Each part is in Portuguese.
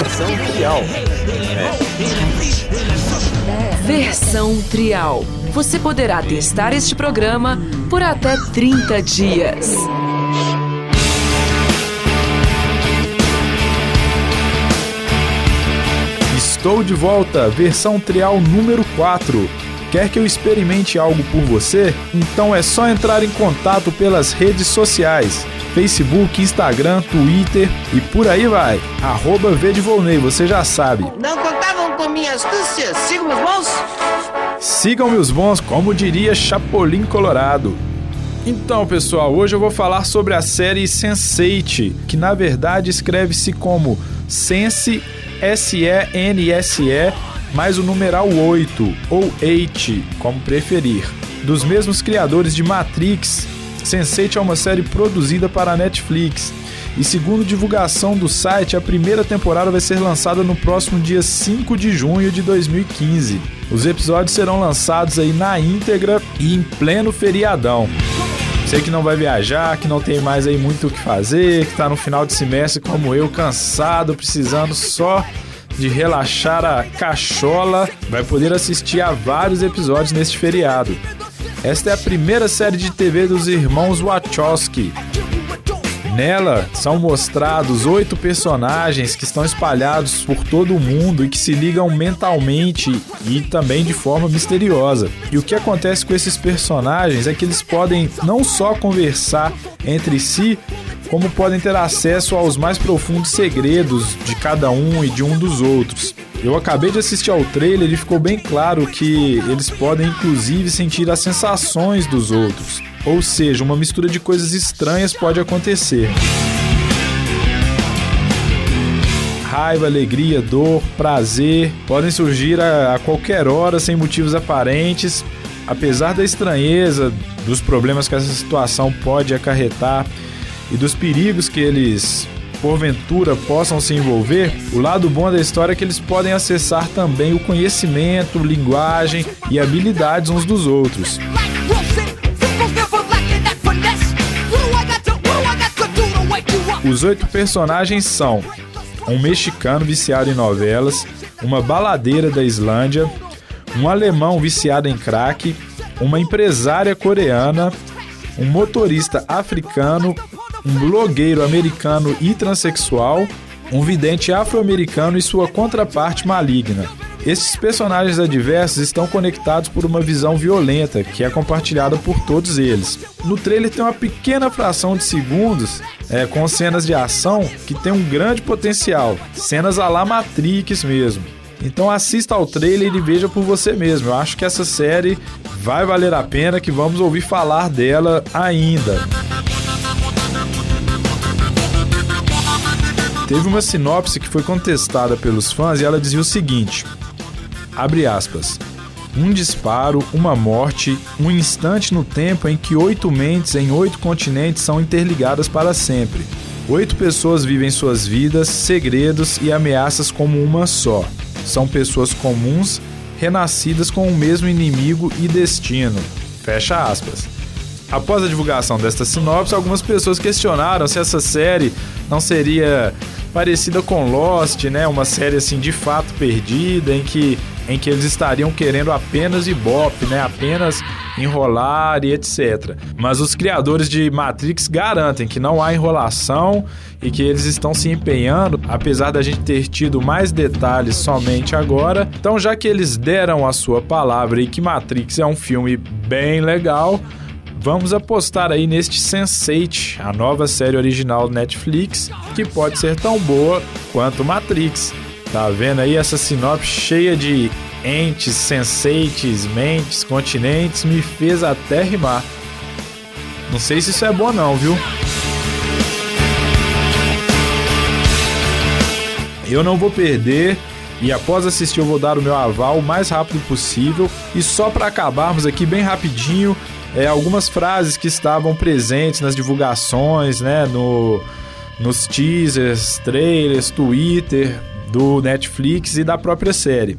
Versão Trial. É. Versão Trial. Você poderá testar este programa por até 30 dias. Estou de volta, versão trial número 4. Quer que eu experimente algo por você? Então é só entrar em contato pelas redes sociais. Facebook, Instagram, Twitter e por aí vai. Arroba Volney, você já sabe. Não contavam com minha astúcia? Sigam meus bons? Sigam meus bons, como diria Chapolin Colorado. Então, pessoal, hoje eu vou falar sobre a série Sense8, que na verdade escreve-se como Sense S-E-N-S-E mais o numeral 8 ou 8, como preferir. Dos mesmos criadores de Matrix, Sense8 é uma série produzida para a Netflix. E segundo divulgação do site, a primeira temporada vai ser lançada no próximo dia 5 de junho de 2015. Os episódios serão lançados aí na íntegra e em pleno feriadão. Sei que não vai viajar, que não tem mais aí muito o que fazer, que tá no final de semestre como eu, cansado, precisando só de relaxar a cachola, vai poder assistir a vários episódios neste feriado. Esta é a primeira série de TV dos irmãos Wachowski, Nela são mostrados oito personagens que estão espalhados por todo o mundo e que se ligam mentalmente e também de forma misteriosa. E o que acontece com esses personagens é que eles podem não só conversar entre si, como podem ter acesso aos mais profundos segredos de cada um e de um dos outros. Eu acabei de assistir ao trailer e ficou bem claro que eles podem inclusive sentir as sensações dos outros. Ou seja, uma mistura de coisas estranhas pode acontecer. Raiva, alegria, dor, prazer podem surgir a, a qualquer hora sem motivos aparentes. Apesar da estranheza, dos problemas que essa situação pode acarretar e dos perigos que eles porventura possam se envolver, o lado bom da história é que eles podem acessar também o conhecimento, linguagem e habilidades uns dos outros. Os oito personagens são um mexicano viciado em novelas, uma baladeira da Islândia, um alemão viciado em crack, uma empresária coreana, um motorista africano um blogueiro americano e transexual, um vidente afro-americano e sua contraparte maligna. Esses personagens adversos estão conectados por uma visão violenta que é compartilhada por todos eles. No trailer tem uma pequena fração de segundos é, com cenas de ação que tem um grande potencial, cenas a la Matrix mesmo. Então assista ao trailer e veja por você mesmo. Eu acho que essa série vai valer a pena, que vamos ouvir falar dela ainda. Teve uma sinopse que foi contestada pelos fãs e ela dizia o seguinte: abre aspas. Um disparo, uma morte, um instante no tempo em que oito mentes em oito continentes são interligadas para sempre. Oito pessoas vivem suas vidas, segredos e ameaças como uma só. São pessoas comuns, renascidas com o mesmo inimigo e destino. Fecha aspas. Após a divulgação desta sinopse, algumas pessoas questionaram se essa série não seria parecida com Lost, né? Uma série assim de fato perdida em que em que eles estariam querendo apenas ibope, né? Apenas enrolar e etc. Mas os criadores de Matrix garantem que não há enrolação e que eles estão se empenhando, apesar da gente ter tido mais detalhes somente agora. Então, já que eles deram a sua palavra e que Matrix é um filme bem legal, Vamos apostar aí neste Sense8, a nova série original Netflix, que pode ser tão boa quanto Matrix. Tá vendo aí essa sinopse cheia de entes, senseites, mentes, continentes, me fez até rimar. Não sei se isso é bom não, viu? Eu não vou perder e após assistir eu vou dar o meu aval o mais rápido possível. E só para acabarmos aqui bem rapidinho, é, algumas frases que estavam presentes nas divulgações, né, no, nos teasers, trailers, Twitter do Netflix e da própria série.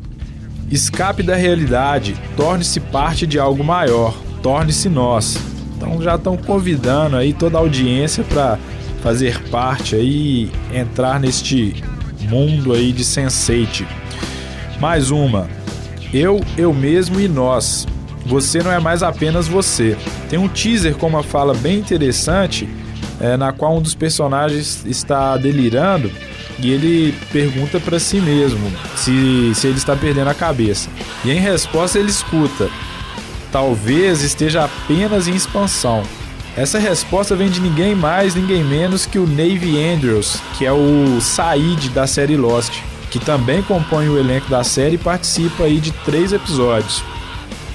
Escape da realidade, torne-se parte de algo maior, torne-se nós. Então já estão convidando aí toda a audiência para fazer parte aí, entrar neste mundo aí de Sense8. Mais uma. Eu, eu mesmo e nós. Você não é mais apenas você. Tem um teaser com uma fala bem interessante, é, na qual um dos personagens está delirando e ele pergunta para si mesmo se, se ele está perdendo a cabeça. E em resposta ele escuta: talvez esteja apenas em expansão. Essa resposta vem de ninguém mais, ninguém menos que o Navy Andrews, que é o Said da série Lost, que também compõe o elenco da série e participa aí de três episódios.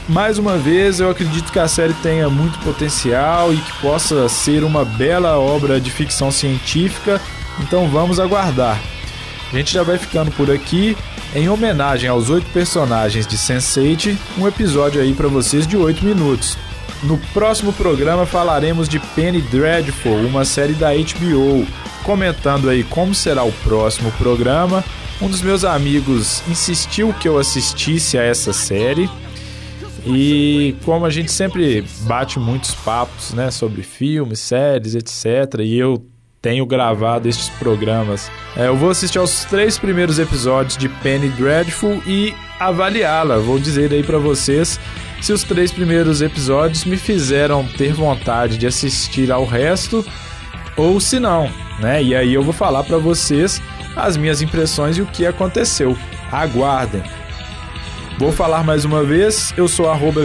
Mais uma vez, eu acredito que a série tenha muito potencial e que possa ser uma bela obra de ficção científica, então vamos aguardar. A gente já vai ficando por aqui. Em homenagem aos oito personagens de Sense8, um episódio aí para vocês de oito minutos. No próximo programa falaremos de Penny Dreadful, uma série da HBO. Comentando aí como será o próximo programa, um dos meus amigos insistiu que eu assistisse a essa série. E como a gente sempre bate muitos papos, né, sobre filmes, séries, etc, e eu tenho gravado estes programas, é, eu vou assistir aos três primeiros episódios de Penny Dreadful e avaliá-la. Vou dizer aí para vocês se os três primeiros episódios me fizeram ter vontade de assistir ao resto ou se não, né? E aí eu vou falar para vocês as minhas impressões e o que aconteceu. Aguardem. Vou falar mais uma vez, eu sou arroba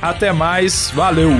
Até mais, valeu!